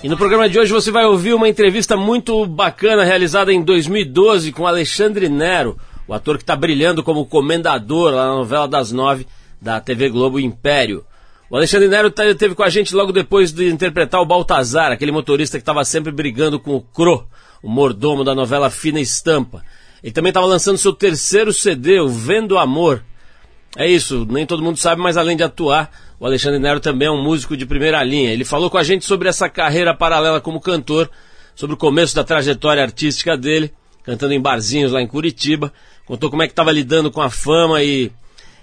E no programa de hoje você vai ouvir uma entrevista muito bacana realizada em 2012 com Alexandre Nero, o ator que está brilhando como comendador lá na novela das nove da TV Globo Império. O Alexandre Nero tá, teve com a gente logo depois de interpretar o Baltazar, aquele motorista que estava sempre brigando com o Cro, o mordomo da novela Fina Estampa. Ele também estava lançando seu terceiro CD, o Vendo Amor. É isso, nem todo mundo sabe, mas além de atuar, o Alexandre Nero também é um músico de primeira linha. Ele falou com a gente sobre essa carreira paralela como cantor, sobre o começo da trajetória artística dele, cantando em barzinhos lá em Curitiba. Contou como é que estava lidando com a fama e.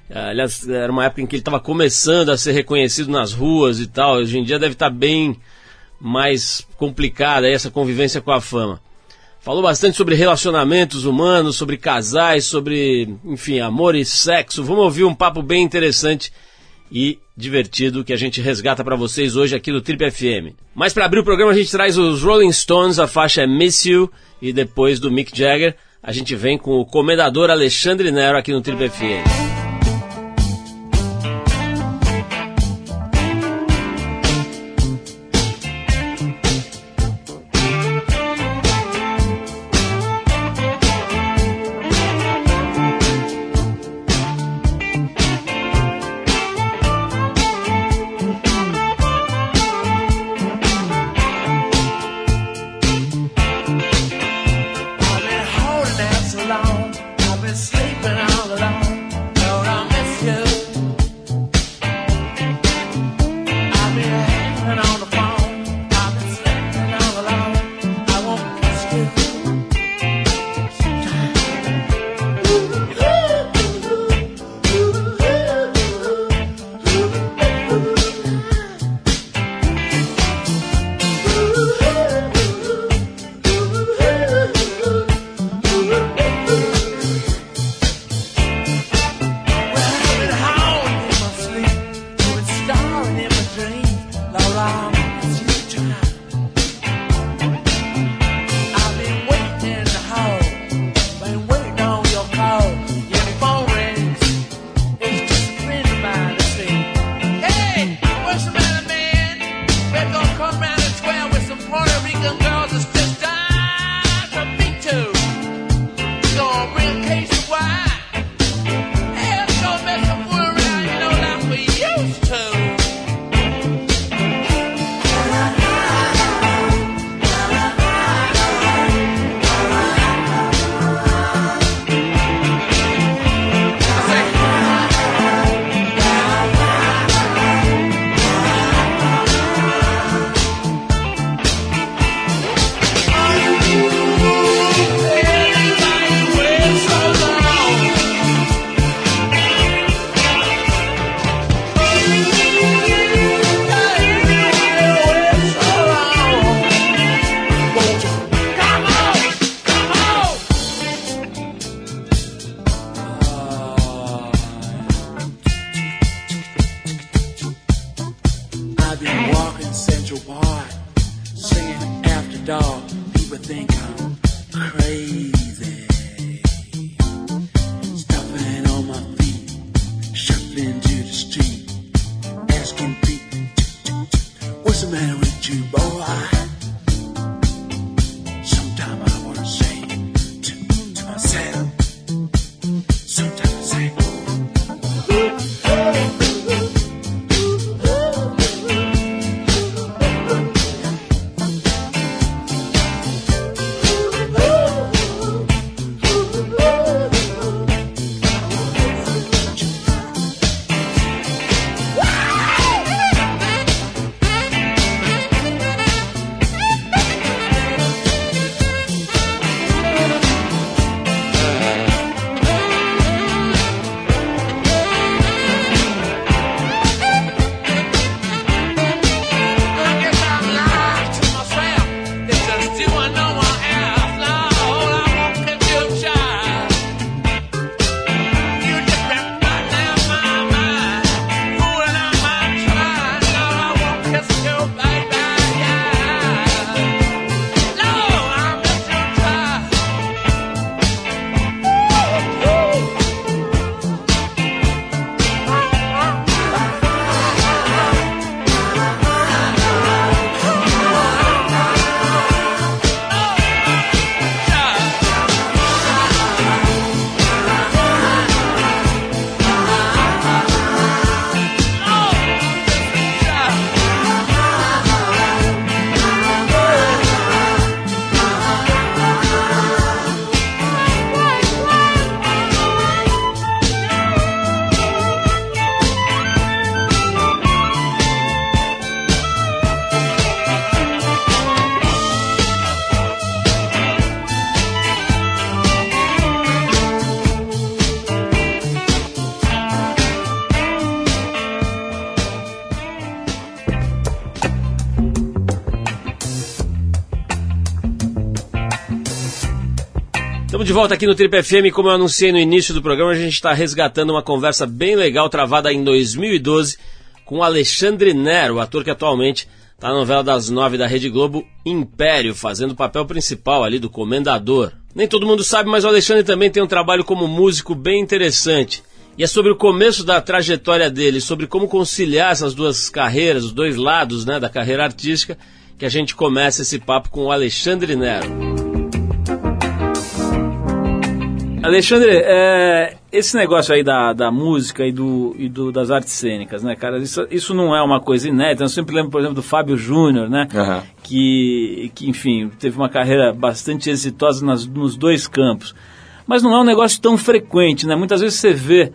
Eh, aliás, era uma época em que ele estava começando a ser reconhecido nas ruas e tal. Hoje em dia deve estar tá bem mais complicada essa convivência com a fama. Falou bastante sobre relacionamentos humanos, sobre casais, sobre, enfim, amor e sexo. Vamos ouvir um papo bem interessante e divertido que a gente resgata para vocês hoje aqui no Trip FM. Mas para abrir o programa a gente traz os Rolling Stones, a faixa é Miss You e depois do Mick Jagger a gente vem com o comendador Alexandre Nero aqui no Trip FM. Volta aqui no Trip FM. Como eu anunciei no início do programa, a gente está resgatando uma conversa bem legal travada em 2012 com Alexandre Nero, ator que atualmente está na novela das nove da Rede Globo Império, fazendo o papel principal ali do comendador. Nem todo mundo sabe, mas o Alexandre também tem um trabalho como músico bem interessante. E é sobre o começo da trajetória dele, sobre como conciliar essas duas carreiras, os dois lados né, da carreira artística, que a gente começa esse papo com o Alexandre Nero. Alexandre, é, esse negócio aí da, da música e, do, e do, das artes cênicas, né, cara? Isso, isso não é uma coisa inédita. Eu sempre lembro, por exemplo, do Fábio Júnior, né? Uhum. Que, que, enfim, teve uma carreira bastante exitosa nas, nos dois campos. Mas não é um negócio tão frequente, né? Muitas vezes você vê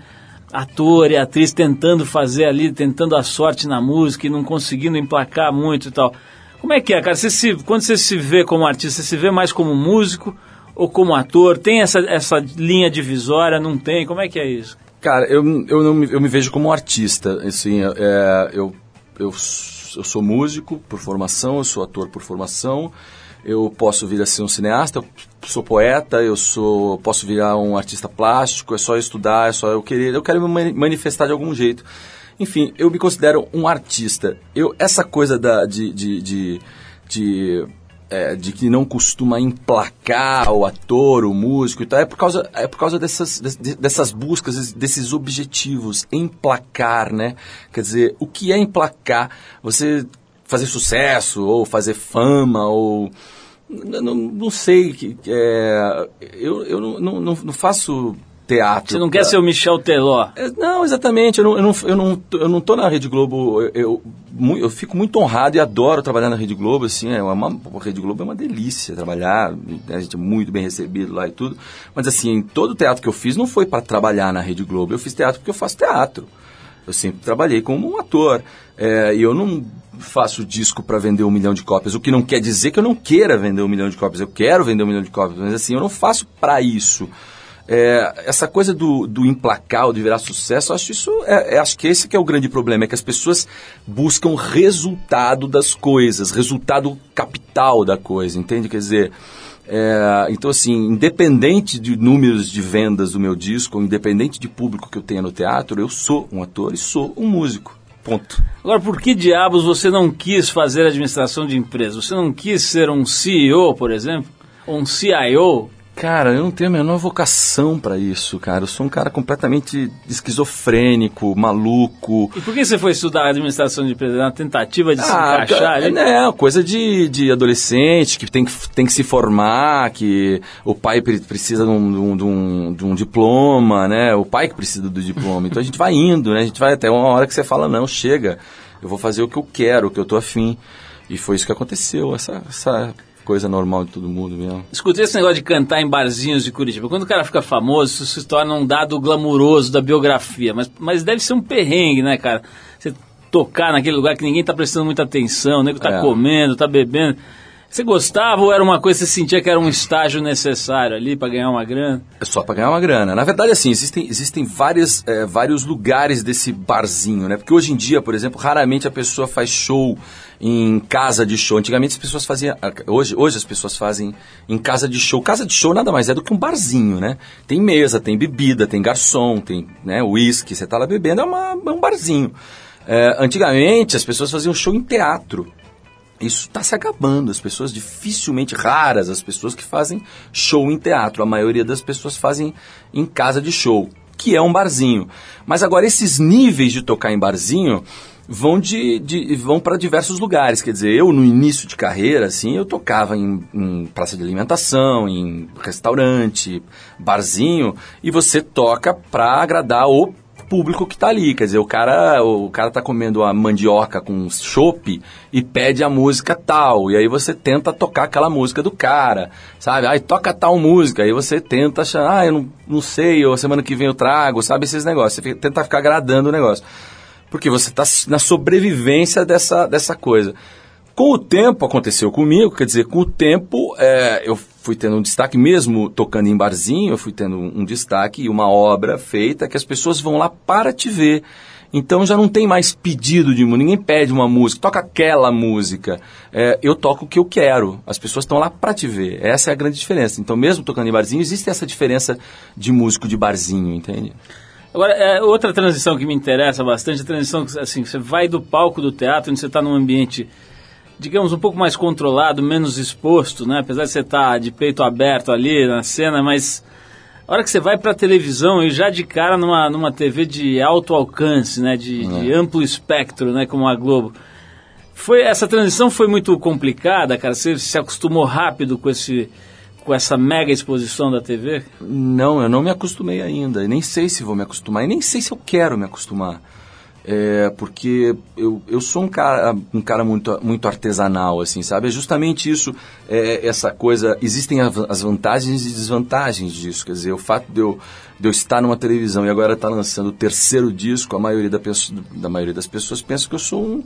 ator e atriz tentando fazer ali, tentando a sorte na música e não conseguindo emplacar muito e tal. Como é que é, cara? Você se, quando você se vê como artista, você se vê mais como músico ou como ator? Tem essa, essa linha divisória? Não tem? Como é que é isso? Cara, eu, eu, não, eu me vejo como artista. Assim, é, eu, eu, eu sou músico por formação, eu sou ator por formação. Eu posso vir a ser um cineasta, eu sou poeta, eu sou, posso virar um artista plástico, é só estudar, é só eu querer, eu quero me manifestar de algum jeito. Enfim, eu me considero um artista. Eu, essa coisa da, de, de, de, de é, de que não costuma emplacar o ator, o músico e tal, é por causa, é por causa dessas, dessas buscas, desses objetivos, emplacar, né? Quer dizer, o que é emplacar? Você fazer sucesso, ou fazer fama, ou... Não, não sei, é, eu, eu não, não, não faço teatro. Você não quer ser o Michel Teló? É, não, exatamente. Eu não, eu não, eu não, eu não tô na Rede Globo. Eu, eu, eu, fico muito honrado e adoro trabalhar na Rede Globo. Assim, é uma, a Rede Globo é uma delícia trabalhar. Né, a gente é muito bem recebido lá e tudo. Mas assim, todo o teatro que eu fiz não foi para trabalhar na Rede Globo. Eu fiz teatro porque eu faço teatro. Eu sempre trabalhei como um ator. É, e eu não faço disco para vender um milhão de cópias, o que não quer dizer que eu não queira vender um milhão de cópias. Eu quero vender um milhão de cópias, mas assim, eu não faço para isso. É, essa coisa do, do de virar sucesso, acho isso, é, é, acho que esse que é o grande problema, é que as pessoas buscam resultado das coisas, resultado capital da coisa, entende? Quer dizer, é, então assim, independente de números de vendas do meu disco, independente de público que eu tenha no teatro, eu sou um ator e sou um músico. Ponto. Agora, por que diabos você não quis fazer administração de empresa? Você não quis ser um CEO, por exemplo? Ou um CIO? Cara, eu não tenho a menor vocação para isso, cara. Eu sou um cara completamente esquizofrênico, maluco. E por que você foi estudar administração de empresa? Uma tentativa de ah, se encaixar ali? É, coisa de, de adolescente que tem, que tem que se formar, que o pai precisa de um, de, um, de um diploma, né? O pai que precisa do diploma. Então a gente vai indo, né? A gente vai até uma hora que você fala, não, chega, eu vou fazer o que eu quero, o que eu tô afim. E foi isso que aconteceu, essa, essa coisa normal de todo mundo mesmo. Escutei esse negócio de cantar em barzinhos de Curitiba. Quando o cara fica famoso, isso se torna um dado glamuroso da biografia. Mas, mas deve ser um perrengue, né, cara? Você tocar naquele lugar que ninguém tá prestando muita atenção, o nego tá é. comendo, tá bebendo. Você gostava ou era uma coisa que você sentia que era um estágio necessário ali para ganhar uma grana? É só para ganhar uma grana. Na verdade, assim, existem, existem várias, é, vários lugares desse barzinho, né? Porque hoje em dia, por exemplo, raramente a pessoa faz show em casa de show. Antigamente as pessoas faziam. Hoje, hoje as pessoas fazem em casa de show. Casa de show nada mais é do que um barzinho, né? Tem mesa, tem bebida, tem garçom, tem né, uísque, você está lá bebendo, é, uma, é um barzinho. É, antigamente as pessoas faziam show em teatro. Isso está se acabando. As pessoas dificilmente raras, as pessoas que fazem show em teatro. A maioria das pessoas fazem em casa de show, que é um barzinho. Mas agora esses níveis de tocar em barzinho vão de, de vão para diversos lugares. Quer dizer, eu no início de carreira, assim, eu tocava em, em, praça de alimentação, em restaurante, barzinho, e você toca para agradar o público que está ali. Quer dizer, o cara, o cara tá comendo a mandioca com chopp e pede a música tal. E aí você tenta tocar aquela música do cara, sabe? Aí toca tal música. Aí você tenta achar, ah, eu não, não sei, ou semana que vem eu trago, sabe? Esses negócios. Você fica, tenta ficar agradando o negócio. Porque você está na sobrevivência dessa, dessa coisa. Com o tempo aconteceu comigo, quer dizer, com o tempo é, eu fui tendo um destaque, mesmo tocando em barzinho, eu fui tendo um, destaque e uma obra feita que as pessoas vão lá para te ver. Então já não tem mais pedido de música, ninguém pede uma música, toca aquela música. É, eu toco o que eu quero, as pessoas estão lá para te ver. Essa é a grande diferença. Então, mesmo tocando em barzinho, existe essa diferença de músico de barzinho, entende? Agora, é, outra transição que me interessa bastante, a transição que assim, você vai do palco do teatro, onde você está num ambiente, digamos, um pouco mais controlado, menos exposto, né? apesar de você estar tá de peito aberto ali na cena, mas a hora que você vai para a televisão e já de cara numa, numa TV de alto alcance, né, de, é. de, amplo espectro, né, como a Globo, foi essa transição foi muito complicada, cara. Você se acostumou rápido com esse com essa mega exposição da TV? Não, eu não me acostumei ainda. Nem sei se vou me acostumar e nem sei se eu quero me acostumar. É, porque eu, eu sou um cara, um cara muito, muito artesanal, assim, sabe? É justamente isso, é, essa coisa. Existem as vantagens e desvantagens disso. Quer dizer, o fato de eu, de eu estar numa televisão e agora estar lançando o terceiro disco, a maioria da, da maioria das pessoas pensa que eu sou um,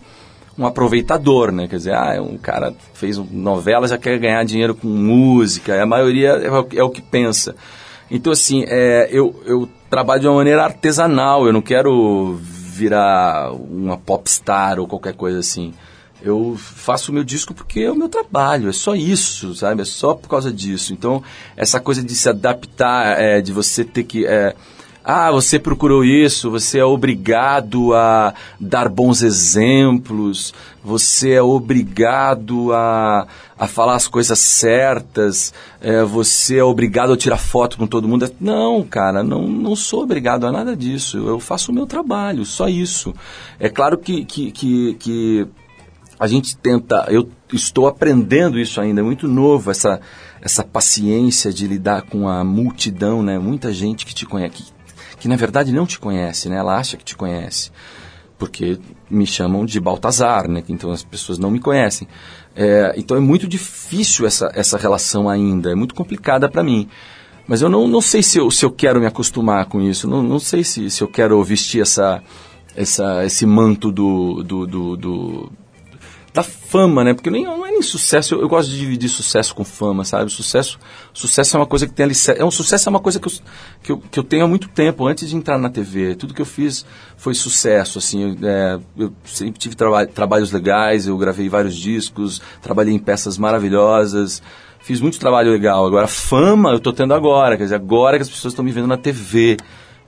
um aproveitador, né? Quer dizer, ah, é um cara fez novela, já quer ganhar dinheiro com música. A maioria é, é o que pensa. Então, assim, é, eu, eu trabalho de uma maneira artesanal. Eu não quero virar uma popstar ou qualquer coisa assim. Eu faço o meu disco porque é o meu trabalho, é só isso, sabe? É só por causa disso. Então, essa coisa de se adaptar, é, de você ter que. É, ah, você procurou isso, você é obrigado a dar bons exemplos, você é obrigado a, a falar as coisas certas, é, você é obrigado a tirar foto com todo mundo. Não, cara, não, não sou obrigado a nada disso. Eu faço o meu trabalho, só isso. É claro que, que, que, que a gente tenta, eu estou aprendendo isso ainda, é muito novo, essa, essa paciência de lidar com a multidão, né? Muita gente que te conhece, na verdade não te conhece, né? Ela acha que te conhece, porque me chamam de Baltazar, né? Então as pessoas não me conhecem. É, então é muito difícil essa, essa relação ainda, é muito complicada para mim. Mas eu não, não sei se eu, se eu quero me acostumar com isso, não, não sei se, se eu quero vestir essa, essa, esse manto do, do, do, do da fama, né? Porque nem, não é nem sucesso, eu, eu, gosto de dividir sucesso com fama, sabe? Sucesso, sucesso é uma coisa que tem ali. É um sucesso é uma coisa que eu, que eu, que eu tenho há muito tempo, antes de entrar na TV. Tudo que eu fiz foi sucesso, assim. Eu, é, eu sempre tive traba trabalhos legais, eu gravei vários discos, trabalhei em peças maravilhosas. Fiz muito trabalho legal. Agora, fama eu estou tendo agora, quer dizer, agora que as pessoas estão me vendo na TV.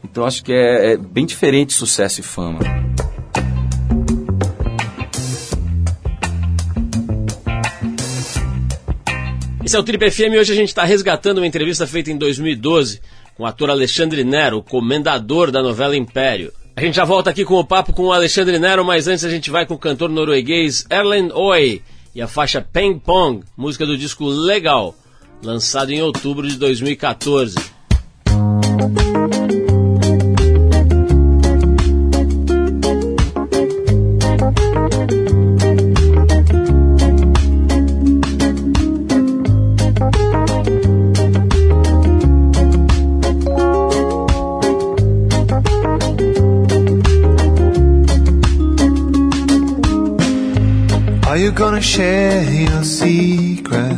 Então, acho que é, é bem diferente sucesso e fama. Esse é o Trip FM e hoje a gente está resgatando uma entrevista feita em 2012 com o ator Alexandre Nero, comendador da novela Império. A gente já volta aqui com o papo com o Alexandre Nero, mas antes a gente vai com o cantor norueguês Erlen Oi e a faixa Ping Pong, música do disco Legal, lançado em outubro de 2014. Gonna share your secret?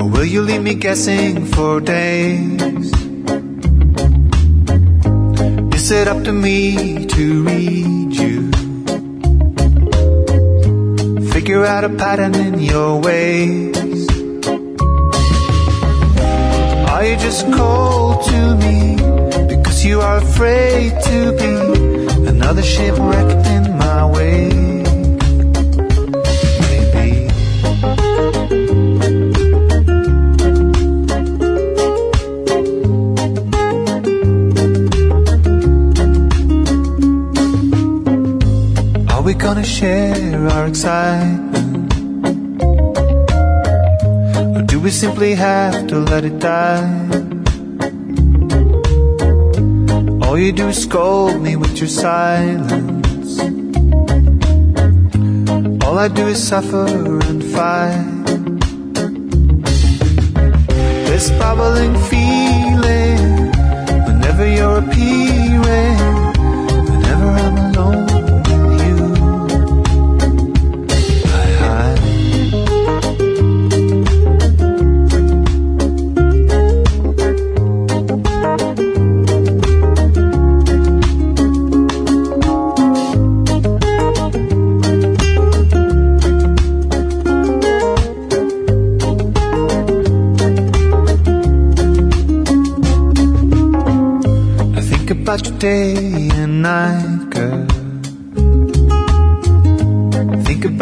Or will you leave me guessing for days? Is it up to me to read you? Figure out a pattern in your ways? Are you just cold to me because you are afraid to be another shipwreck in my way? Gonna share our excitement? Or do we simply have to let it die? All you do is scold me with your silence. All I do is suffer and fight. This bubbling feeling whenever you're appearing,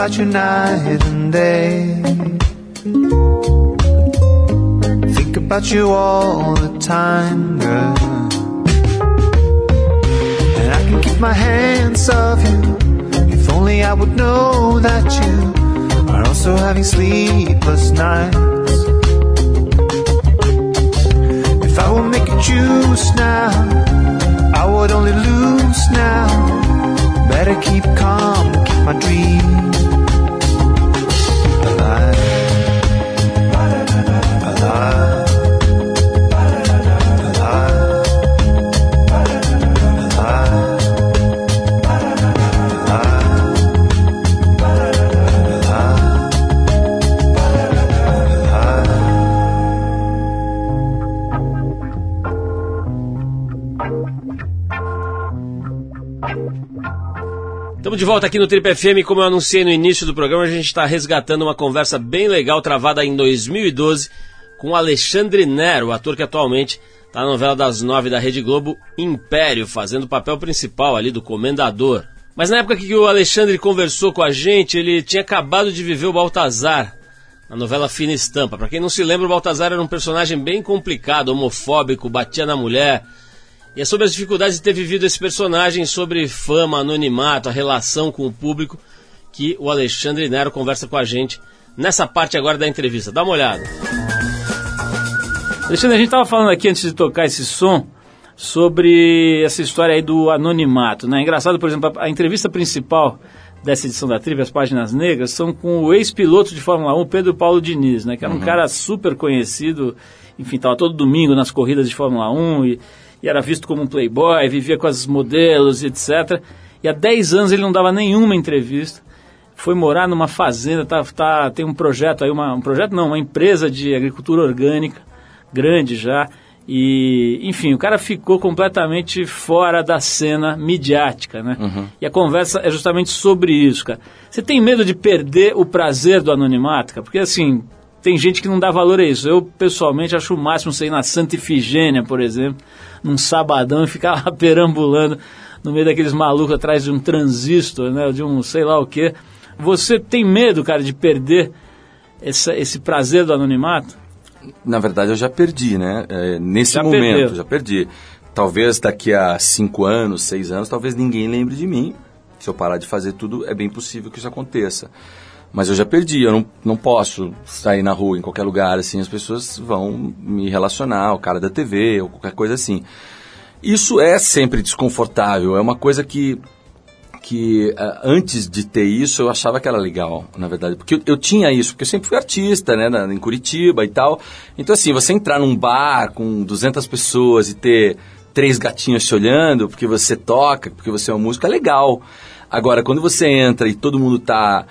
about you night and day. Think about you all the time, girl. And I can keep my hands off you. If only I would know that you are also having sleepless nights. If I would make you choose now, I would only lose now. Better keep calm, keep my dream Estamos de volta aqui no Trip FM. Como eu anunciei no início do programa, a gente está resgatando uma conversa bem legal travada em 2012 com Alexandre Nero, ator que atualmente está na novela das nove da Rede Globo Império, fazendo o papel principal ali do comendador. Mas na época que o Alexandre conversou com a gente, ele tinha acabado de viver o Baltazar na novela Fina Estampa. Para quem não se lembra, o Baltazar era um personagem bem complicado, homofóbico, batia na mulher e é sobre as dificuldades de ter vivido esse personagem, sobre fama, anonimato, a relação com o público, que o Alexandre Nero conversa com a gente nessa parte agora da entrevista. Dá uma olhada. Alexandre, a gente estava falando aqui antes de tocar esse som sobre essa história aí do anonimato, né? Engraçado, por exemplo, a entrevista principal dessa edição da Tribo, as páginas negras, são com o ex-piloto de Fórmula 1, Pedro Paulo Diniz, né? Que era um uhum. cara super conhecido, enfim, estava todo domingo nas corridas de Fórmula 1 e e era visto como um playboy, vivia com as modelos, etc. E há 10 anos ele não dava nenhuma entrevista. Foi morar numa fazenda, tá, tá, tem um projeto aí, uma, um projeto não, uma empresa de agricultura orgânica, grande já. E, enfim, o cara ficou completamente fora da cena midiática, né? Uhum. E a conversa é justamente sobre isso, cara. Você tem medo de perder o prazer do anonimato, cara? Porque, assim, tem gente que não dá valor a isso. Eu, pessoalmente, acho o máximo ir na Santa Ifigênia, por exemplo, num sabadão e ficar lá perambulando no meio daqueles malucos atrás de um transistor, né, de um sei lá o quê. Você tem medo, cara, de perder essa, esse prazer do anonimato? Na verdade, eu já perdi, né? É, nesse já momento, perdeu. já perdi. Talvez daqui a cinco anos, seis anos, talvez ninguém lembre de mim. Se eu parar de fazer tudo, é bem possível que isso aconteça. Mas eu já perdi, eu não, não posso sair na rua, em qualquer lugar, assim, as pessoas vão me relacionar, o cara da TV ou qualquer coisa assim. Isso é sempre desconfortável, é uma coisa que, que uh, antes de ter isso eu achava que era legal, na verdade. Porque eu, eu tinha isso, porque eu sempre fui artista, né, na, em Curitiba e tal. Então, assim, você entrar num bar com 200 pessoas e ter três gatinhos te olhando porque você toca, porque você é uma música, é legal. Agora, quando você entra e todo mundo está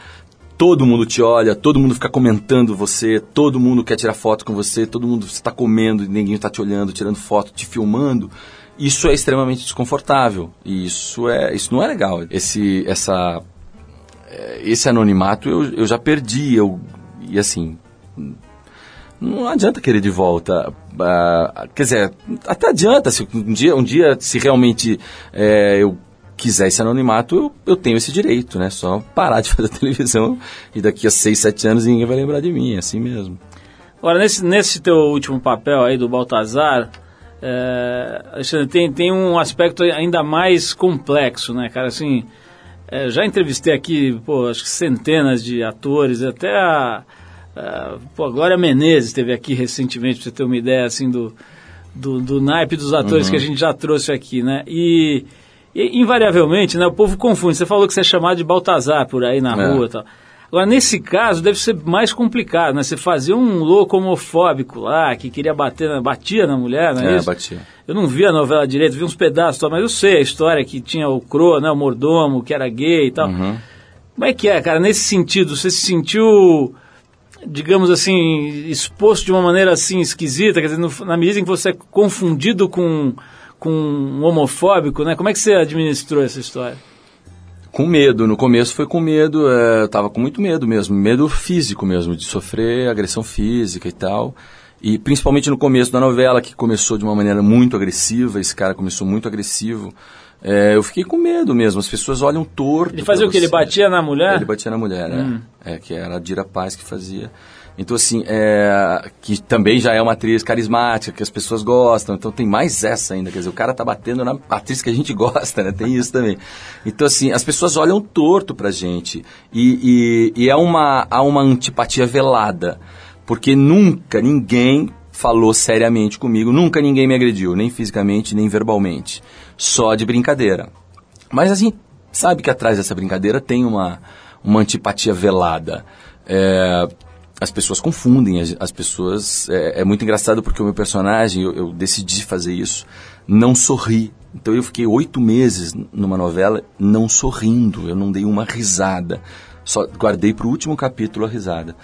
todo mundo te olha, todo mundo fica comentando você, todo mundo quer tirar foto com você, todo mundo está comendo e ninguém está te olhando, tirando foto, te filmando. Isso é extremamente desconfortável e isso é isso não é legal. Esse essa é, esse anonimato eu, eu já perdi, eu e assim não adianta querer de volta. Uh, quer dizer, até adianta se um dia, um dia se realmente é, eu quiser esse anonimato, eu, eu tenho esse direito, né? Só parar de fazer televisão e daqui a 6, 7 anos ninguém vai lembrar de mim, é assim mesmo. Agora, nesse, nesse teu último papel aí do Baltazar, é, Alexandre, tem, tem um aspecto ainda mais complexo, né, cara? Assim, é, já entrevistei aqui, pô, acho que centenas de atores, até a, a, pô, a Glória Menezes esteve aqui recentemente, pra você ter uma ideia, assim, do, do, do naipe dos atores uhum. que a gente já trouxe aqui, né? E e, invariavelmente, né, o povo confunde. Você falou que você é chamado de Baltazar por aí na é. rua e tal. Agora, nesse caso, deve ser mais complicado, né? Você fazia um louco homofóbico lá, que queria bater, batia na mulher, não é, isso? batia. Eu não vi a novela direito, vi uns pedaços, mas eu sei a história que tinha o Cro, né, o mordomo, que era gay e tal. Uhum. Como é que é, cara? Nesse sentido, você se sentiu, digamos assim, exposto de uma maneira assim esquisita, quer dizer, no, na medida em que você é confundido com com um homofóbico, né? Como é que você administrou essa história? Com medo, no começo foi com medo, é, eu tava com muito medo mesmo, medo físico mesmo, de sofrer agressão física e tal. E principalmente no começo da novela, que começou de uma maneira muito agressiva, esse cara começou muito agressivo. É, eu fiquei com medo mesmo, as pessoas olham torto. Ele fazia o que? Ele batia na mulher? Ele batia na mulher, hum. é. é. Que era a Dira Paz que fazia. Então, assim, é, que também já é uma atriz carismática, que as pessoas gostam. Então, tem mais essa ainda. Quer dizer, o cara tá batendo na atriz que a gente gosta, né? Tem isso também. Então, assim, as pessoas olham torto pra gente. E, e, e é uma, há uma antipatia velada. Porque nunca ninguém falou seriamente comigo, nunca ninguém me agrediu, nem fisicamente, nem verbalmente. Só de brincadeira. Mas, assim, sabe que atrás dessa brincadeira tem uma, uma antipatia velada. É, as pessoas confundem, as, as pessoas. É, é, muito engraçado porque o meu personagem, eu, eu, decidi fazer isso, não sorri. Então eu fiquei oito meses numa novela não sorrindo, eu não dei uma risada. Só guardei para o último capítulo a risada.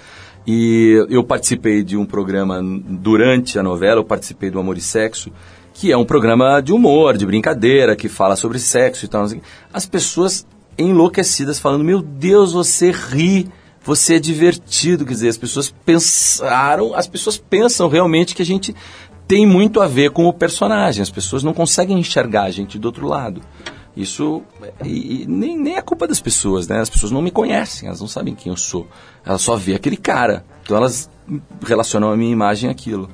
E eu participei de um programa durante a novela, eu participei do Amor e Sexo, que é um programa de humor, de brincadeira, que fala sobre sexo e tal. As pessoas enlouquecidas falando: Meu Deus, você ri você é divertido, quer dizer, as pessoas pensaram, as pessoas pensam realmente que a gente tem muito a ver com o personagem, as pessoas não conseguem enxergar a gente do outro lado. Isso e, e nem, nem é culpa das pessoas, né? As pessoas não me conhecem, elas não sabem quem eu sou. Elas só vê aquele cara. Então elas relacionam a minha imagem àquilo.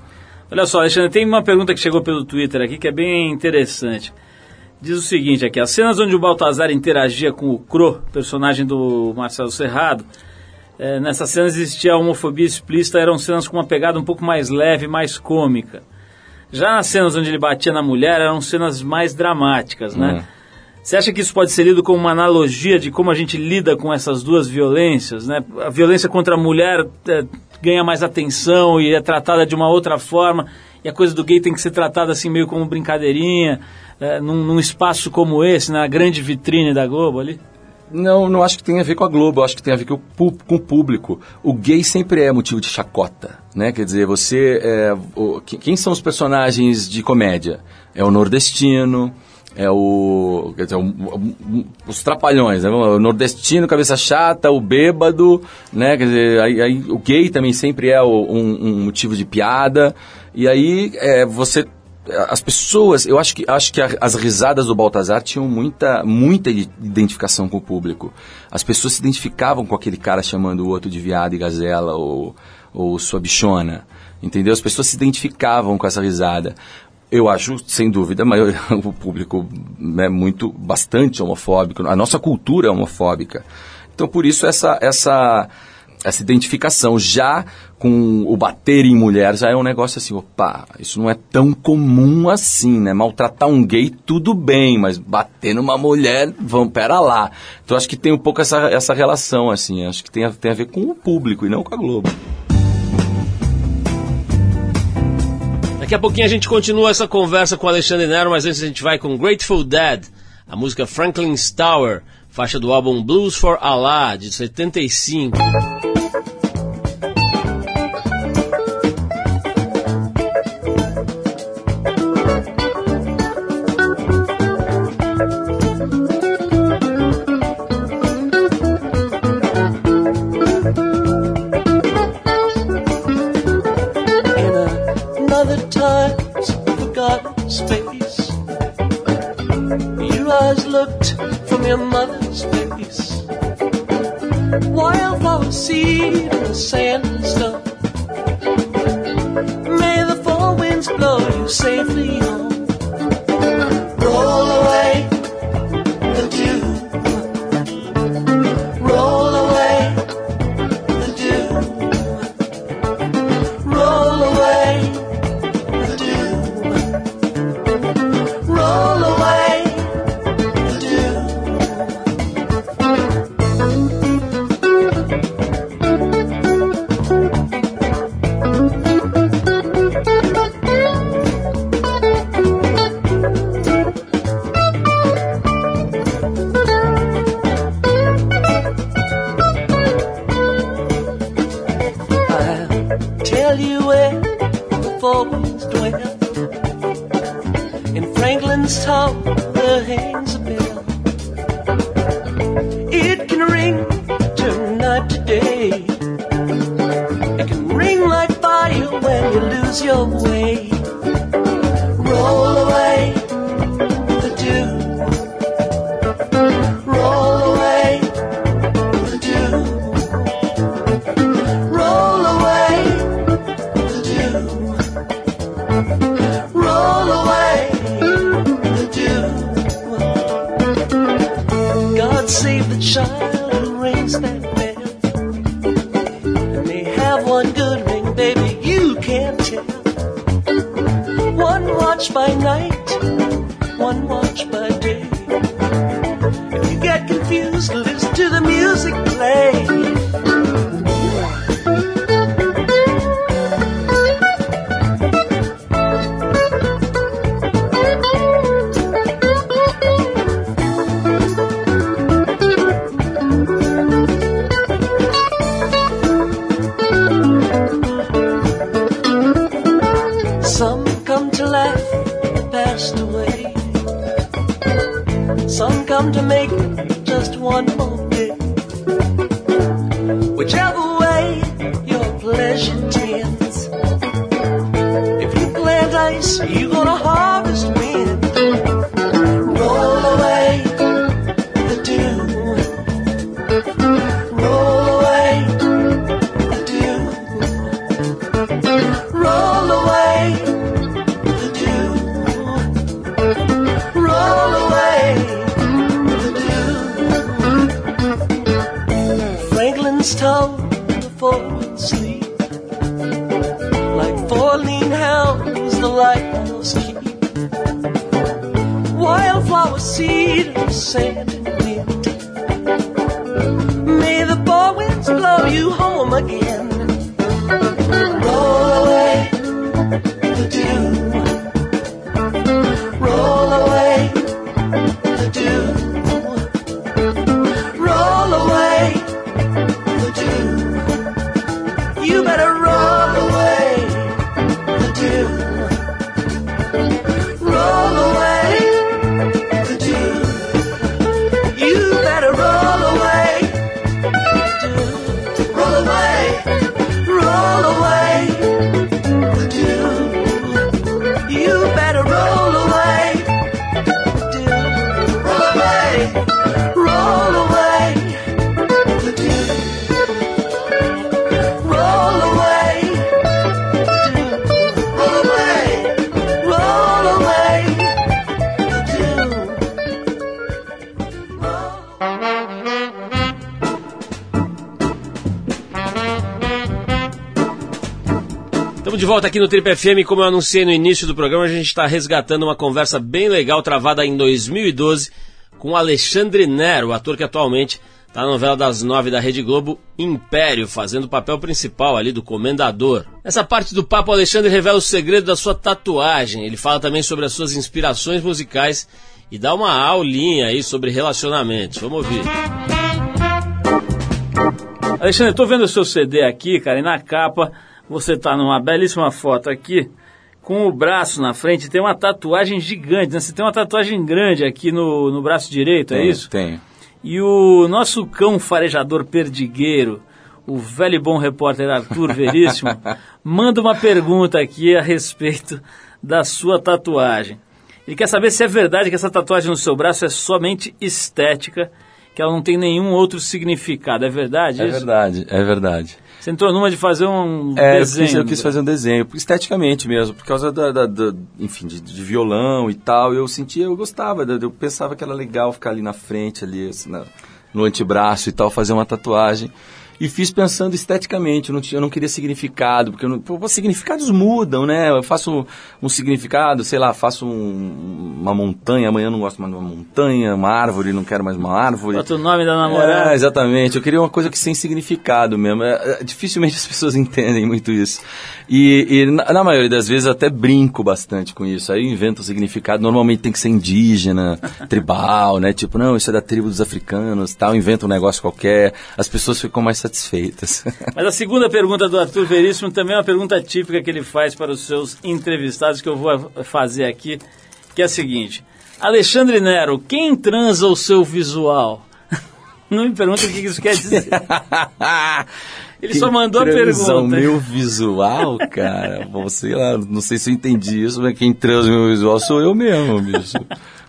Olha só, Alexandre, tem uma pergunta que chegou pelo Twitter aqui que é bem interessante. Diz o seguinte aqui, as cenas onde o Baltazar interagia com o Cro, personagem do Marcelo Serrado, é, nessas cenas existia a homofobia explícita, eram cenas com uma pegada um pouco mais leve, mais cômica. Já nas cenas onde ele batia na mulher, eram cenas mais dramáticas, né? É. Você acha que isso pode ser lido como uma analogia de como a gente lida com essas duas violências, né? A violência contra a mulher é, ganha mais atenção e é tratada de uma outra forma, e a coisa do gay tem que ser tratada assim meio como brincadeirinha, é, num, num espaço como esse, na grande vitrine da Globo ali? Não, não acho que tem a ver com a Globo, acho que tem a ver com o, público. O gay sempre é motivo de chacota, né? Quer dizer, você... É, o, quem são os personagens de comédia? É o nordestino, é o, dizer, o, o, os trapalhões, né? o nordestino, cabeça chata, o bêbado, né? Quer dizer, aí, aí o gay também sempre é o, um, um, motivo de piada. E aí é, você as pessoas, eu acho que, acho que as risadas do Baltazar tinham muita, muita identificação com o público. As pessoas se identificavam com aquele cara chamando o outro de viado e gazela ou, ou sua bichona. Entendeu? As pessoas se identificavam com essa risada. Eu acho, sem dúvida, o público é muito, bastante homofóbico. A nossa cultura é homofóbica. Então, por isso, essa, essa, essa identificação já com o bater em mulher já é um negócio assim, opa, isso não é tão comum assim, né? Maltratar um gay, tudo bem, mas bater numa mulher, vamos, pera lá. Então acho que tem um pouco essa, essa relação, assim, acho que tem a, tem a ver com o público e não com a Globo. Daqui a pouquinho a gente continua essa conversa com o Alexandre Nero, mas antes a gente vai com Grateful Dead, a música Franklin's Tower, faixa do álbum Blues for Allah, de 75. your mother's face. Wildflower seed in the sandstone. Volta aqui no Trip FM. Como eu anunciei no início do programa, a gente está resgatando uma conversa bem legal travada em 2012 com Alexandre Nero, ator que atualmente está na novela das nove da Rede Globo Império, fazendo o papel principal ali do comendador. Nessa parte do papo, Alexandre revela o segredo da sua tatuagem. Ele fala também sobre as suas inspirações musicais e dá uma aulinha aí sobre relacionamentos. Vamos ouvir. Alexandre, tô vendo o seu CD aqui, cara, e na capa você tá numa belíssima foto aqui, com o braço na frente, tem uma tatuagem gigante, né? Você tem uma tatuagem grande aqui no, no braço direito, é Tenho, isso? Tenho. E o nosso cão farejador perdigueiro, o velho e bom repórter Arthur Veríssimo, manda uma pergunta aqui a respeito da sua tatuagem. Ele quer saber se é verdade que essa tatuagem no seu braço é somente estética, que ela não tem nenhum outro significado. É verdade É isso? verdade, é verdade. Você entrou numa de fazer um É, eu desenho. quis, eu quis fazer um desenho, esteticamente mesmo, por causa da, da- da- enfim, de, de violão e tal. Eu sentia, eu gostava, eu eu pensava que era legal ficar ali na frente, ali assim, na- no antebraço e tal, fazer uma tatuagem. E fiz pensando esteticamente, eu não, tinha, eu não queria significado, porque não, pô, os significados mudam, né? Eu faço um significado, sei lá, faço um- uma montanha, amanhã eu não gosto mais de uma montanha, uma árvore, não quero mais uma árvore. Bota o nome da namorada. É, exatamente. Eu queria uma coisa que sem significado mesmo. É, é, dificilmente as pessoas entendem muito isso. E, e na, na maioria das vezes eu até brinco bastante com isso. Aí eu invento o significado. Normalmente tem que ser indígena, tribal, né? Tipo, não, isso é da tribo dos africanos, tal. Inventa um negócio qualquer. As pessoas ficam mais satisfeitas. Mas a segunda pergunta do Arthur Veríssimo também é uma pergunta típica que ele faz para os seus entrevistados, que eu vou fazer aqui, que é a seguinte. Alexandre Nero, quem transa o seu visual? Não me pergunta o que isso quer dizer. Ele só mandou a pergunta. meu visual, cara, bom, sei lá, não sei se eu entendi isso, mas quem transa o meu visual sou eu mesmo, bicho.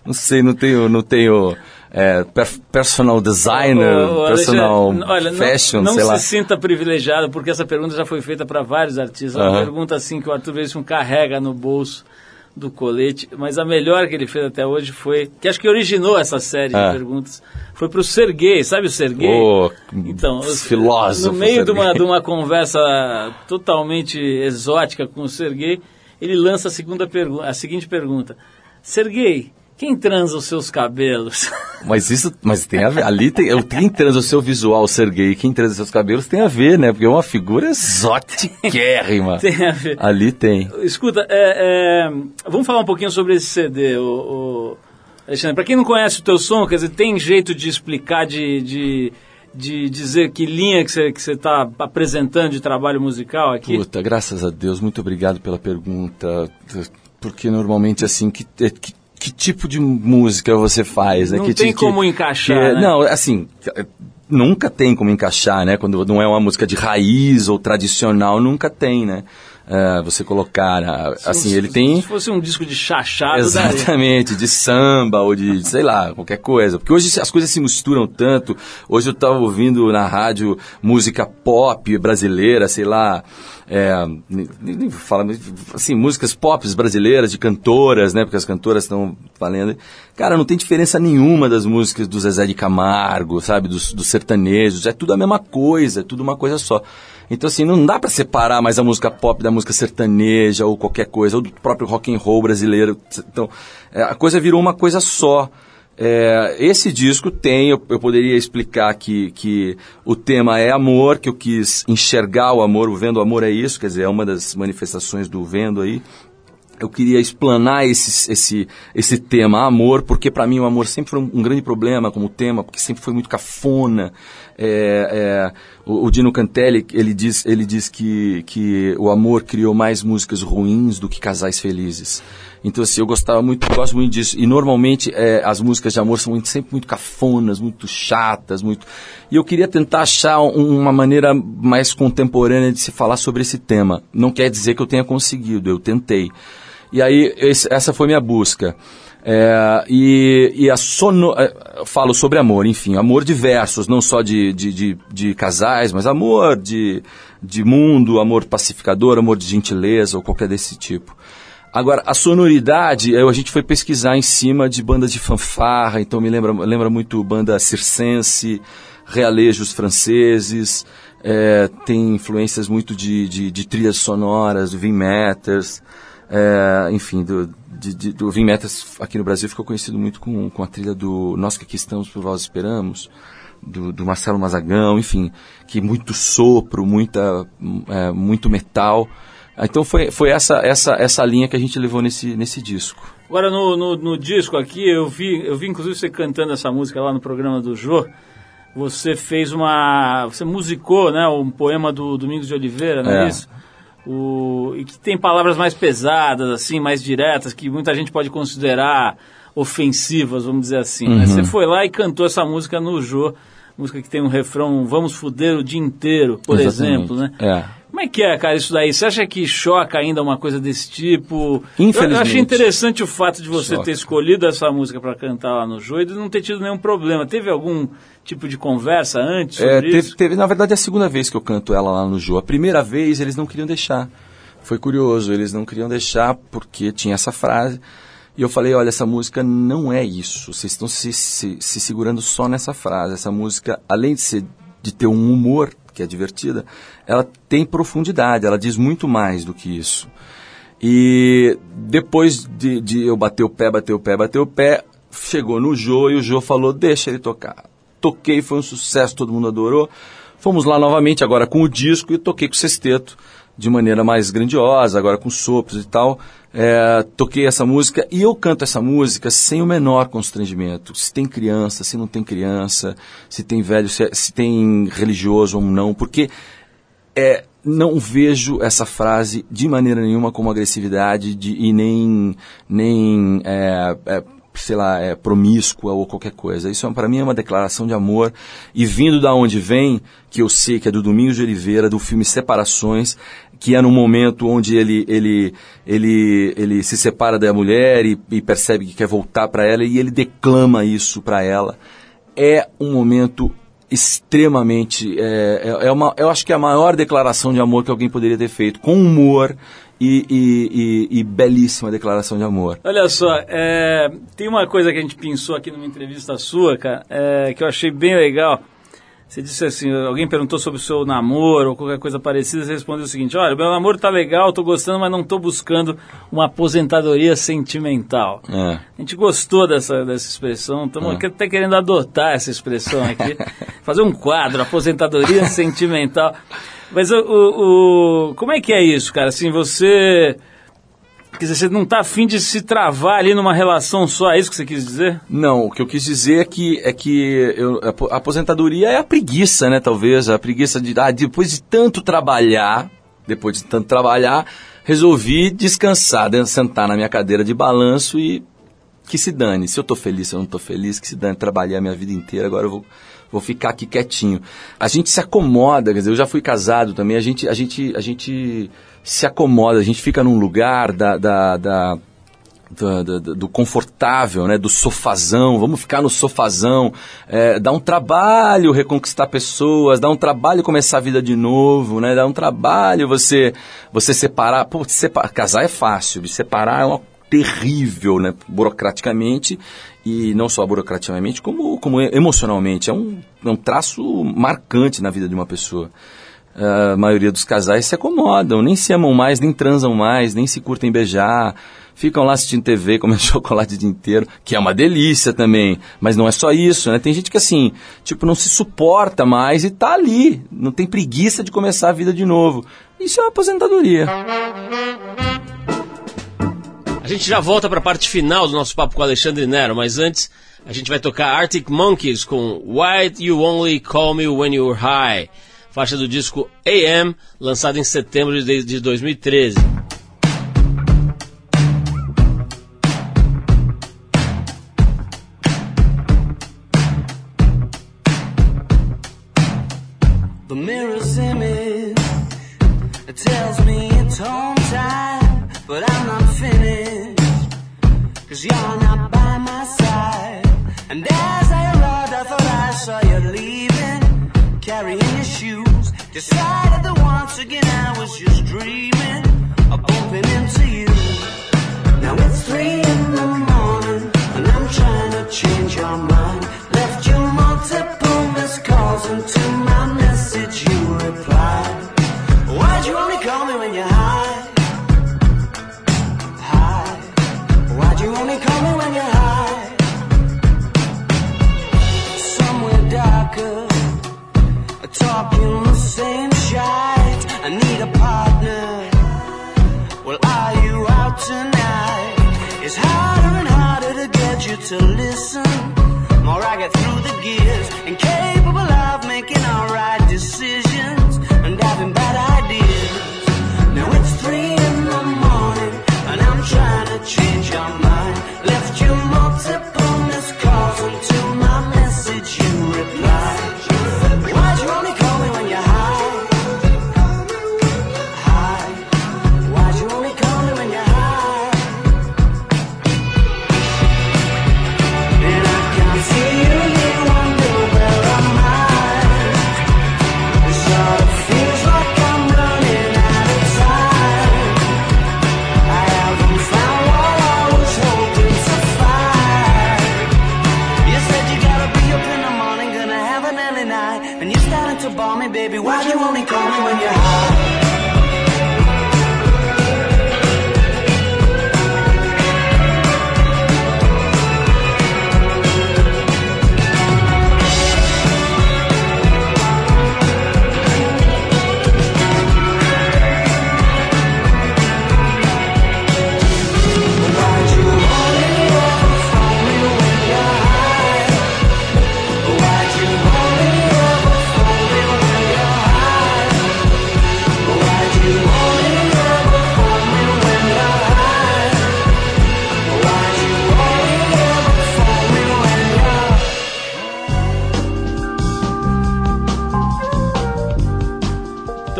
Não sei, não tenho, não tenho é, per personal designer, personal olha, fashion, não, não sei se lá. sinta privilegiado, porque essa pergunta já foi feita para vários artistas. É Uma pergunta assim que o Arthur Veríssimo carrega no bolso do colete, mas a melhor que ele fez até hoje foi, que acho que originou essa série Ah. de perguntas, foi para o Sergei, sabe o Sergei? Ô, Então, os- filósofo. no meio de uma, de uma conversa totalmente exótica com o Sergei, ele lança a, segunda pergu- a seguinte pergunta: Sergei, quem transa os seus cabelos? Mas isso, mas tem a ver, ali tem, quem transa o seu visual ser gay, quem transa os seus cabelos tem a ver, né? Porque é uma figura exótica, Tem a ver. Ali tem. Escuta, é, é, vamos falar um pouquinho sobre esse CD, o, o Alexandre. Para quem não conhece o teu som, quer dizer, tem jeito de explicar, de, de, de dizer que linha que você que você está apresentando de trabalho musical aqui? Puta, graças a Deus, muito obrigado pela pergunta. Porque normalmente, assim, que, que, que tipo de música você faz, né? Não que, tem como que- encaixar, que- né? Não, assim, nunca tem como encaixar, né? Quando não é uma música de raiz ou tradicional, nunca tem, né? É, você colocar, ah, assim, Se- ele tem... Se fosse um disco de chachado. Exatamente, de samba ou de, sei lá, qualquer coisa. Porque hoje as coisas se misturam tanto. Hoje eu estava ouvindo na rádio música pop brasileira, sei lá, é, nem, mas, assim, músicas pop brasileiras, de cantoras, né? Porque as cantoras estão valendo. Cara, não tem diferença nenhuma das músicas do Zezé de Camargo, sabe? Dos, dos sertanejos. É tudo a mesma coisa, é tudo uma coisa só. Então, assim, não dá pra separar mais a música pop da música sertaneja ou qualquer coisa, ou do próprio rock and roll brasileiro. Então, é, a coisa virou uma coisa só. É, esse disco tem, eu, eu poderia explicar que, que o tema é amor, que eu quis enxergar o amor, o Vendo o Amor é isso, quer dizer, é uma das manifestações do Vendo aí. Eu queria explanar esse, esse, esse tema amor, porque para mim o amor sempre foi um, um grande problema como tema, porque sempre foi muito cafona. É, é, o, o Dino Cantelli, ele diz, ele diz que, que o amor criou mais músicas ruins do que casais felizes. Então, assim, eu gostava muito, gosto muito disso. E normalmente é, as músicas de amor são muito- sempre muito cafonas, muito chatas, muito. E eu queria tentar achar um- uma maneira mais contemporânea de se falar sobre esse tema. Não quer dizer que eu tenha conseguido, eu tentei. E aí, esse- essa foi minha busca. É, e, e a sono, é, eu falo sobre amor, enfim, amor de versos, não só de, de, de, de casais, mas amor de, de mundo, amor pacificador, amor de gentileza ou qualquer desse tipo. Agora, a sonoridade, a gente foi pesquisar em cima de bandas de fanfarra, então me lembra, lembra muito banda circense, realejos franceses, é, tem influências muito de, de, de trilhas sonoras, Vin Matters, é, enfim, do, de, de- do Vin Matters aqui no Brasil ficou conhecido muito com, com a trilha do Nós que aqui estamos por vós esperamos, do, do Marcelo Mazagão, enfim, que muito sopro, muita, é, muito metal. Então foi, foi essa, essa, essa linha que a gente levou nesse, nesse disco. Agora no, no, no disco aqui, eu vi, eu vi inclusive você cantando essa música lá no programa do Jô. Você fez uma. Você musicou, né? Um poema do Domingos de Oliveira, não é, É. isso? O, e que tem palavras mais pesadas, assim, mais diretas, que muita gente pode considerar ofensivas, vamos dizer assim. né? Você foi lá e cantou essa música no Jô, música que tem um refrão Vamos fuder o dia inteiro, por Exatamente. exemplo, né? É. Como é que é, cara, isso daí? Você acha que choca ainda uma coisa desse tipo? Infelizmente. Eu achei interessante o fato de você Choca. ter escolhido essa música para cantar lá no jogo e não ter tido nenhum problema. Teve algum tipo de conversa antes sobre É, teve, isso? teve- na verdade, é a segunda vez que eu canto ela lá no Jô. A primeira vez eles não queriam deixar. Foi curioso, eles não queriam deixar porque tinha essa frase. E eu falei, olha, essa música não é isso. Vocês estão se, se, se segurando só nessa frase. Essa música, além de, ser, de ter um humor, que é divertida, ela tem profundidade, ela diz muito mais do que isso. E depois de, de eu bater o pé, bater o pé, bater o pé, chegou no Jô e o Jô falou, deixa ele tocar. Toquei, foi um sucesso, todo mundo adorou. Fomos lá novamente, agora com o disco, e toquei com o sexteto de maneira mais grandiosa, agora com sopros e tal. É, toquei essa música e eu canto essa música sem o menor constrangimento. Se tem criança, se não tem criança, se tem velho, se, se tem religioso ou não, porque é, não vejo essa frase de maneira nenhuma como agressividade de, e nem, nem é, é, sei lá, é promíscua ou qualquer coisa. Isso é, para mim é uma declaração de amor e vindo da onde vem, que eu sei que é do Domingos de Oliveira, do filme Separações, que é no momento onde ele ele ele ele se separa da mulher e, e percebe que quer voltar para ela e ele declama isso para ela. É um momento extremamente é, é, é, uma eu acho que é a maior declaração de amor que alguém poderia ter feito com humor e, e, e, e belíssima declaração de amor. Olha só, é, tem uma coisa que a gente pensou aqui numa entrevista sua, cara, é, que eu achei bem legal. Você disse assim, alguém perguntou sobre o seu namoro ou qualquer coisa parecida, você respondeu o seguinte, olha, meu namoro tá legal, tô gostando, mas não tô buscando uma aposentadoria sentimental. É. A gente gostou dessa, dessa expressão, estamos é. até querendo adotar essa expressão aqui, fazer um quadro, aposentadoria sentimental. Mas o, o, o, como é que é isso, cara? Assim, você Quer dizer, você não está afim de se travar ali numa relação só, é isso que você quis dizer? Não, o que eu quis dizer é que, é que eu, a aposentadoria é a preguiça, né, talvez, a preguiça de, ah, depois de tanto trabalhar, depois de tanto trabalhar, resolvi descansar, sentar na minha cadeira de balanço e que se dane. Se eu estou feliz, se eu não estou feliz, que se dane. Trabalhei a minha vida inteira, agora eu vou, vou ficar aqui quietinho. A gente se acomoda, quer dizer, eu já fui casado também, a gente, a gente, a gente se acomoda, a gente fica num lugar da, da, da do, do, confortável, né, do sofazão, vamos ficar no sofazão, é, dá um trabalho reconquistar pessoas, dá um trabalho começar a vida de novo, né, dá um trabalho você você separar, pô, separar, casar é fácil, separar é uma terrível, né, burocraticamente e não só burocraticamente, como, como emocionalmente, é um, é um traço marcante na vida de uma pessoa a maioria dos casais se acomodam, nem se amam mais, nem transam mais, nem se curtem beijar, ficam lá assistindo TV, comendo chocolate o dia inteiro, que é uma delícia também, mas não é só isso, né? Tem gente que assim, tipo, não se suporta mais e tá ali, não tem preguiça de começar a vida de novo. Isso é uma aposentadoria. A gente já volta para a parte final do nosso papo com Alexandre Nero, mas antes a gente vai tocar Arctic Monkeys com Why You Only Call Me When You're High faixa do disco AM, lançado em setembro de, de 2013. Dreaming of bumping into you. Now it's three in the morning and I'm trying to change your mind. To listen. More I get through the gears, incapable of making alright decisions and having bad ideas. Now it's three in the morning, and I'm trying to change your mind. Left you multiple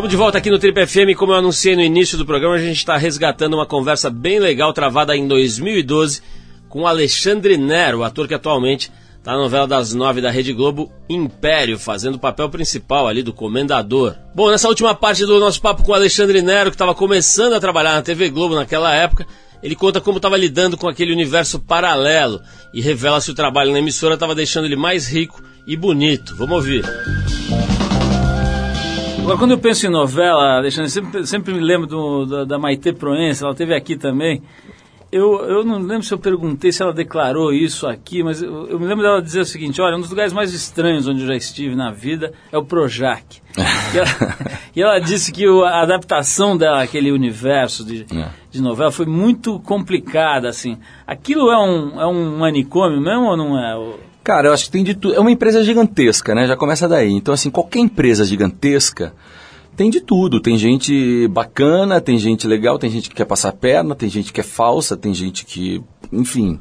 Estamos de volta aqui no Trip FM. Como eu anunciei no início do programa, a gente está resgatando uma conversa bem legal travada em 2012 com Alexandre Nero, ator que atualmente está na novela das nove da Rede Globo Império, fazendo o papel principal ali do comendador. Bom, nessa última parte do nosso papo com Alexandre Nero, que estava começando a trabalhar na TV Globo naquela época, ele conta como estava lidando com aquele universo paralelo e revela se o trabalho na emissora estava deixando ele mais rico e bonito. Vamos ouvir. Agora, quando eu penso em novela, Alexandre, sempre, sempre me lembro do, da, da Maite Proença, ela teve aqui também. Eu, eu não lembro se eu perguntei se ela declarou isso aqui, mas eu, eu me lembro dela dizer o seguinte: olha, um dos lugares mais estranhos onde eu já estive na vida é o Projac. e, ela, e, ela, disse que o, a adaptação dela àquele universo de, é. de novela foi muito complicada, assim. Aquilo é um, é um manicômio mesmo ou não é? Cara, eu acho que tem de tudo. É uma empresa gigantesca, né? Já começa daí. Então, assim, qualquer empresa gigantesca tem de tudo. Tem gente bacana, tem gente legal, tem gente que quer passar perna, tem gente que é falsa, tem gente que. Enfim.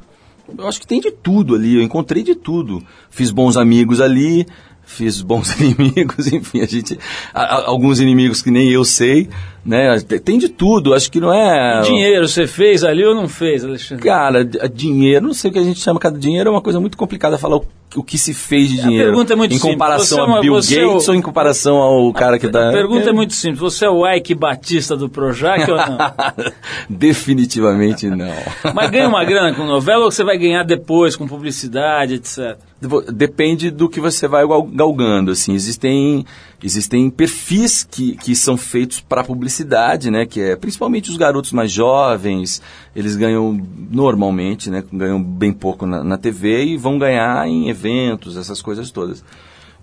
Eu acho que tem de tudo ali. Eu encontrei de tudo. Fiz bons amigos ali, fiz bons inimigos, enfim, a gente. A, alguns inimigos que nem eu sei, né? Tem de tudo, acho que não é. dinheiro você fez ali ou não fez, Alexandre? Cara, dinheiro, não sei o que a gente chama, cada dinheiro é uma coisa muito complicada falar o, o que se fez de dinheiro. A pergunta é muito em simples. comparação a é Bill Gates é o... ou em comparação ao cara que dá. A pergunta é muito simples. Você é o Ike Batista do Projac ou não? Definitivamente não. Mas ganha uma grana com novela ou você vai ganhar depois com publicidade, etc? Depende do que você vai galgando, assim. Existem, existem perfis que, que são feitos para publicidade, né? Que é principalmente os garotos mais jovens, eles ganham normalmente, né? Ganham bem pouco na, na TV e vão ganhar em eventos, essas coisas todas.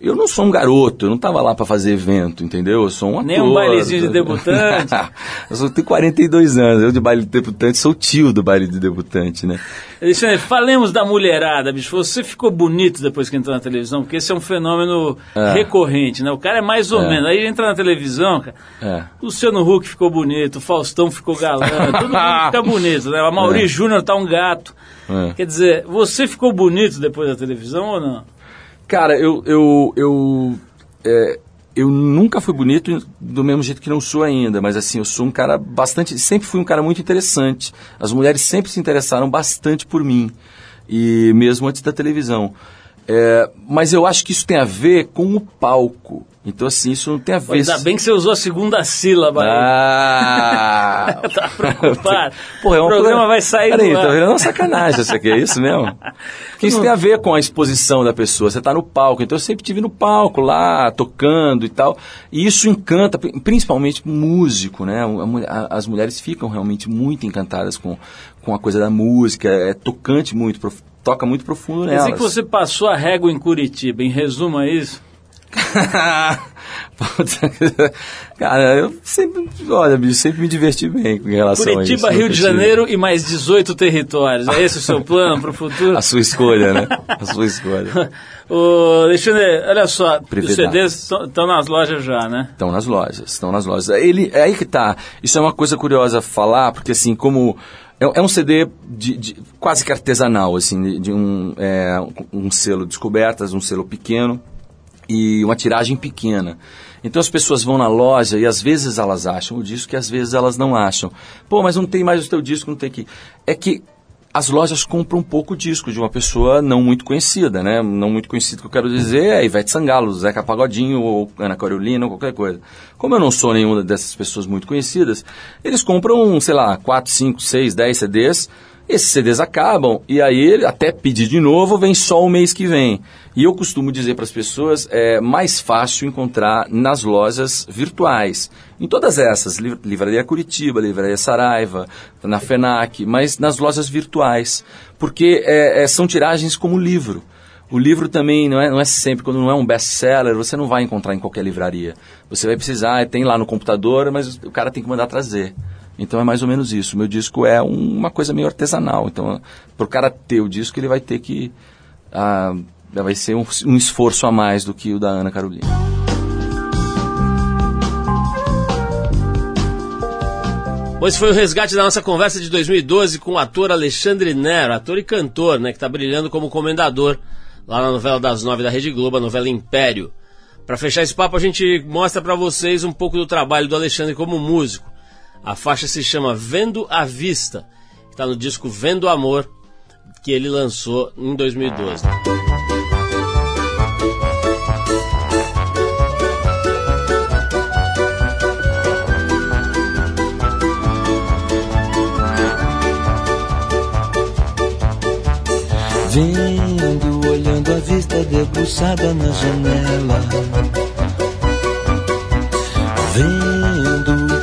Eu não sou um garoto, eu não estava lá para fazer evento, entendeu? Eu sou um ator. Nem um bailezinho de debutante. eu só tenho 42 anos, eu de baile de debutante sou tio do baile de debutante, né? Alexandre, falemos da mulherada, bicho. Você ficou bonito depois que entrou na televisão, porque esse é um fenômeno é. recorrente, né? O cara é mais ou é. menos. Aí entra na televisão, cara. É. Luciano Huck ficou bonito, o Faustão ficou galã, todo mundo fica bonito, né? A Mauri é. Júnior tá um gato. É. Quer dizer, você ficou bonito depois da televisão ou não? Cara, eu. eu, eu é, eu nunca fui bonito do mesmo jeito que não sou ainda, mas assim, eu sou um cara bastante. Sempre fui um cara muito interessante. As mulheres sempre se interessaram bastante por mim, e mesmo antes da televisão. É, mas eu acho que isso tem a ver com o palco. Então, assim, isso não tem a ver... Ainda bem que você usou a segunda sílaba. Ah! tá preocupado. Pô, é um o programa vai sair Peraí, tá virando uma sacanagem isso aqui, é isso mesmo? Porque isso tem a ver com a exposição da pessoa. Você está no palco. Então, eu sempre tive no palco lá, tocando e tal. E isso encanta, principalmente músico, né? As mulheres ficam realmente muito encantadas com, com a coisa da música. É tocante muito, toca muito profundo nelas. Quer dizer que você passou a régua em Curitiba, em resumo é isso? Cara, eu sempre, olha, bicho, sempre me diverti bem com relação Curitiba, a isso. Rio de Janeiro e mais 18 territórios. É esse o seu plano para o futuro? A sua escolha, né? A sua escolha. Ô, Alexandre, olha só, os CDs estão nas lojas já, né? Estão nas lojas, estão nas lojas. Ele, é aí que tá. Isso é uma coisa curiosa falar, porque assim, como é, é um CD de, de, quase que artesanal, assim, de, de um, é, um selo descobertas, um selo pequeno e uma tiragem pequena. Então as pessoas vão na loja e às vezes elas acham o disco e às vezes elas não acham. Pô, mas não tem mais o teu disco, não tem que. É que as lojas compram um pouco disco de uma pessoa não muito conhecida, né? Não muito conhecida que eu quero dizer é Ivete Sangalo, Zeca Pagodinho ou Ana Carolina ou qualquer coisa. Como eu não sou nenhuma dessas pessoas muito conhecidas, eles compram, sei lá, 4, 5, 6, 10 CDs esses CDs acabam e aí até pedir de novo vem só o mês que vem. E eu costumo dizer para as pessoas, é mais fácil encontrar nas lojas virtuais. Em todas essas, Livraria Curitiba, Livraria Saraiva, na FENAC, mas nas lojas virtuais. Porque é, é, são tiragens como livro. O livro também não é, não é sempre, quando não é um best-seller, você não vai encontrar em qualquer livraria. Você vai precisar, tem lá no computador, mas o cara tem que mandar trazer. Então é mais ou menos isso. Meu disco é um, uma coisa meio artesanal. Então, para o cara ter o disco, ele vai ter que. Ah, vai ser um, um esforço a mais do que o da Ana Carolina. Bom, esse foi o resgate da nossa conversa de 2012 com o ator Alexandre Nero, ator e cantor, né, que está brilhando como comendador lá na novela das nove da Rede Globo, a novela Império. Para fechar esse papo, a gente mostra para vocês um pouco do trabalho do Alexandre como músico. A faixa se chama Vendo a Vista, está no disco Vendo Amor, que ele lançou em 2012. Vendo, olhando a vista debruçada na janela. Vendo,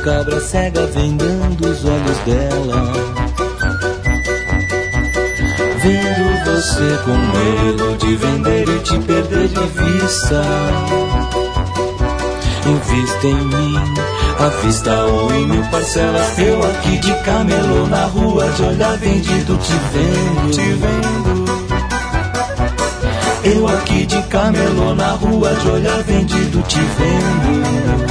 cabra cega vendando os olhos dela. Vendo você com medo de vender e te perder de vista. Invista em mim, à vista ou em mil parcelas. Eu aqui de camelô na rua, de olhar vendido, te vendo, te vendo. Eu aqui de camelô na rua, de olhar vendido, te vendo.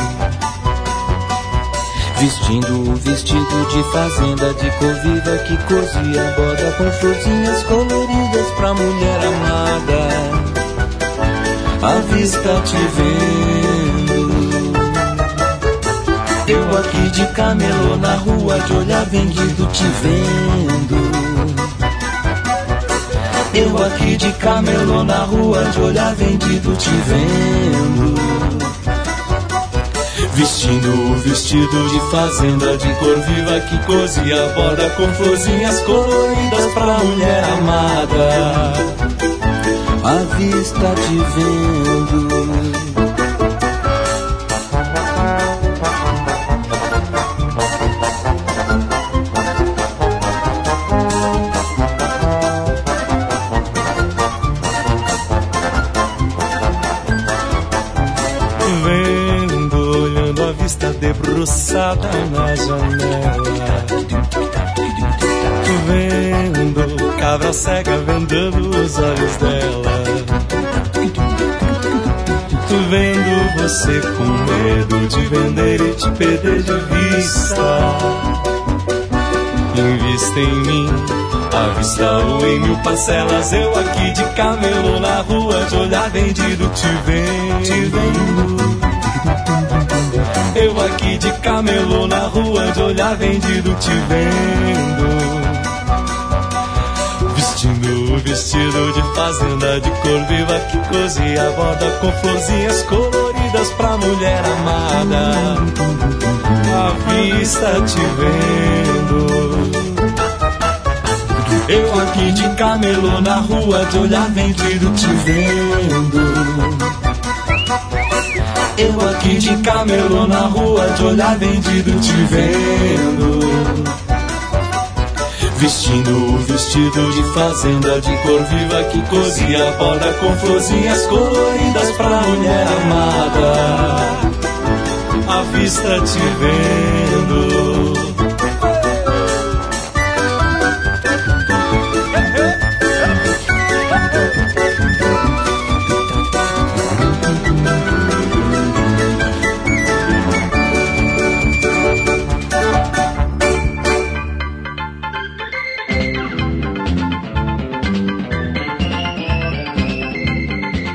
Vestindo o vestido de fazenda de cor viva que cozia boda com florzinhas coloridas pra mulher amada. À vista te vendo. Eu aqui de camelô na rua, de olhar vendido, te vendo. Eu aqui de camelô na rua, de olhar vendido, te vendo. Vestindo o vestido de fazenda de cor viva que cozia borda com florzinhas coloridas pra mulher amada. À vista te vendo. Debruçada na janela. Vendo, cabra cega vendando os olhos dela. Vendo você com medo de vender e te perder de vista. Invista em mim, à vista ou em mil parcelas. Eu aqui de camelo na rua, de olhar vendido, te vendo. Te vendo. Eu aqui de camelô na rua, de olhar vendido, te vendo. Vestindo o vestido de fazenda de cor viva que cozia a borda com florzinhas coloridas pra mulher amada. À vista te vendo. Eu aqui de camelô na rua, de olhar vendido, te vendo. Eu aqui de camelô na rua, de olhar vendido, te vendo. Vestindo o vestido de fazenda de cor viva que cozia a borda com florzinhas coloridas pra mulher amada. À vista te vendo.